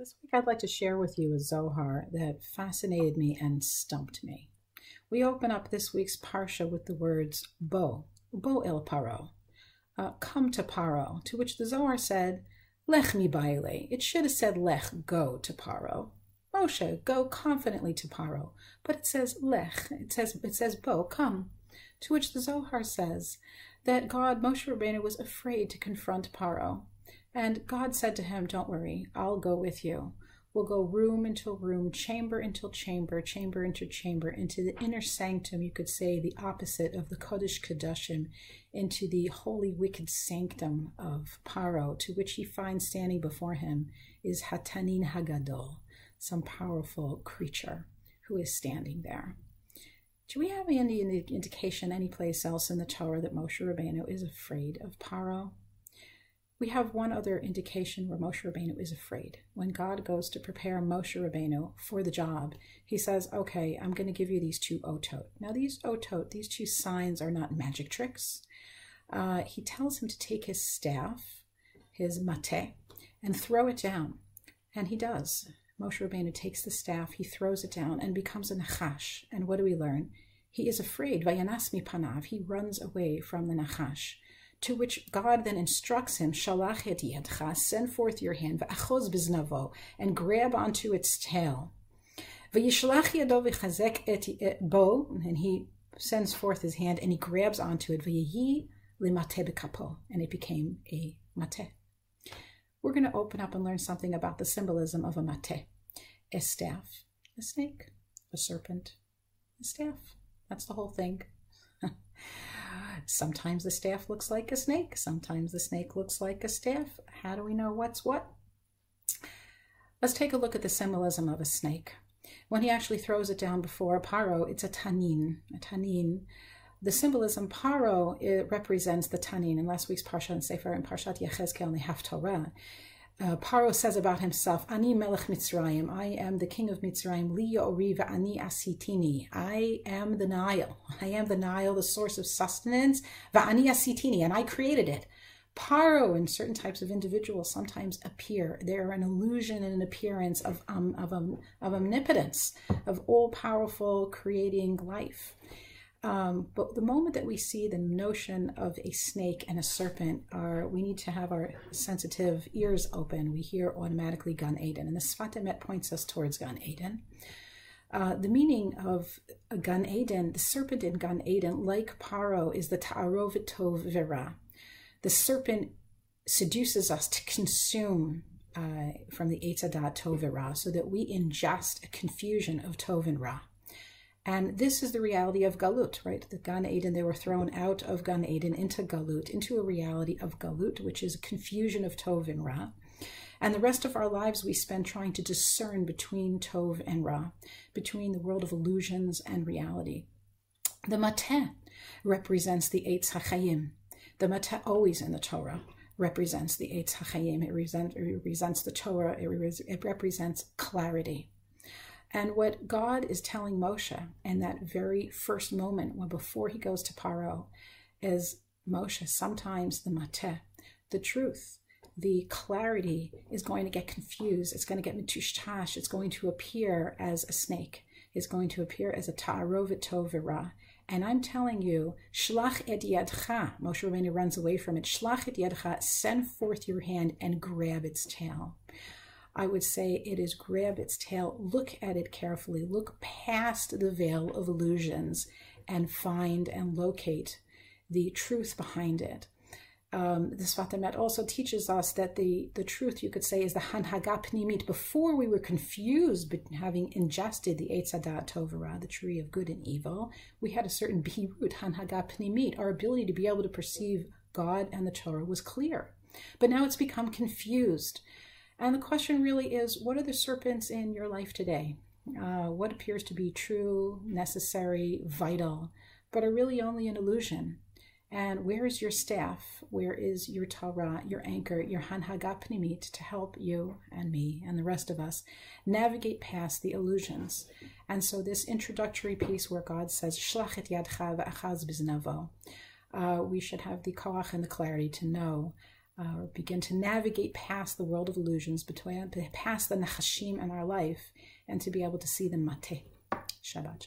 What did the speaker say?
This week I'd like to share with you a Zohar that fascinated me and stumped me. We open up this week's Parsha with the words Bo, Bo el Paro, uh, come to Paro, to which the Zohar said, Lech mi baile. It should have said Lech, go to Paro. Moshe, go confidently to Paro. But it says Lech, it says, it says Bo, come. To which the Zohar says that God, Moshe Rabbeinu, was afraid to confront Paro. And God said to him, Don't worry, I'll go with you. We'll go room until room, chamber until chamber, chamber into chamber, into the inner sanctum, you could say the opposite of the Kodesh Kodashim, into the holy wicked sanctum of Paro, to which he finds standing before him is Hatanin Hagadol, some powerful creature who is standing there. Do we have any indication any place else in the Torah that Moshe Rabbeinu is afraid of Paro? We have one other indication where Moshe Rabbeinu is afraid. When God goes to prepare Moshe Rabbeinu for the job, he says, Okay, I'm going to give you these two otot. Now, these otot, these two signs, are not magic tricks. Uh, he tells him to take his staff, his mate, and throw it down. And he does. Moshe Rabbeinu takes the staff, he throws it down, and becomes a nachash. And what do we learn? He is afraid. Vayanasmi panav. He runs away from the nachash to which God then instructs him, Shalach et yedcha, send forth your hand, v'achoz biznavo, and grab onto its tail. V'yishlach yado v'chazek et eh, bo, and he sends forth his hand and he grabs onto it, v'yehi limate b'kapo, and it became a mate. We're going to open up and learn something about the symbolism of a mate, a staff, a snake, a serpent, a staff. That's the whole thing. Sometimes the staff looks like a snake. Sometimes the snake looks like a staff. How do we know what's what? Let's take a look at the symbolism of a snake. When he actually throws it down before Paro, it's a tanin. A tanin. The symbolism Paro it represents the tanin. In last week's Parshat and Sefer and Parshat Yechezkel and the Haftorah, uh, Paro says about himself, Ani Melech Mitzrayim, I am the king of Mitzrayim, Li Oriva Ani Asitini, I am the Nile, I am the Nile, the source of sustenance, Va'ani Asitini, and I created it. Paro and certain types of individuals sometimes appear. They're an illusion and an appearance of, um, of, um, of omnipotence, of all powerful creating life. Um, but the moment that we see the notion of a snake and a serpent, are we need to have our sensitive ears open. We hear automatically Gan Eden, and the Sfat Emet points us towards Gan Eden. Uh, the meaning of Gan Eden, the serpent in Gan Eden, like Paro, is the Ta'arovet Tov Vera. The serpent seduces us to consume uh, from the Eitzadat Tov Vera, so that we ingest a confusion of Tov and Ra. And this is the reality of Galut, right? The Gan Eden, they were thrown out of Gan Eden into Galut, into a reality of Galut, which is a confusion of Tov and Ra. And the rest of our lives we spend trying to discern between Tov and Ra, between the world of illusions and reality. The Mateh represents the Eitz HaChayim. The Mateh always in the Torah represents the Eitz HaChayim. It, it represents the Torah. It, represents clarity. And what God is telling Moshe in that very first moment, when before he goes to Paro, is Moshe, sometimes the mateh, the truth, the clarity is going to get confused. It's going to get mitushtash. It's going to appear as a snake. It's going to appear as a ta'arovet tovira. And I'm telling you, shlach et yadcha, Moshe Rabbeinu runs away from it. Shlach et yadcha, send forth your hand and grab its tail. I would say it is grab its tail, look at it carefully, look past the veil of illusions and find and locate the truth behind it. Um, the Sfat Emet also teaches us that the, the truth, you could say, is the Hanhaga Pnimit. Before we were confused, but having ingested the Eitzadat Tovara, the tree of good and evil, we had a certain Bihirut, Hanhaga Pnimit. Our ability to be able to perceive God and the Torah was clear. But now it's become confused. And the question really is what are the serpents in your life today? Uh, what appears to be true, necessary, vital, but are really only an illusion? And where is your staff? Where is your Torah, your anchor, your Hanhaga Pnimit to help you and me and the rest of us navigate past the illusions? And so, this introductory piece where God says, Shlachet yadcha v'achaz biznavo, uh, we should have the koach and the clarity to know uh, or begin to navigate past the world of illusions, between past the nachashim in our life, and to be able to see the mate. Shabbat.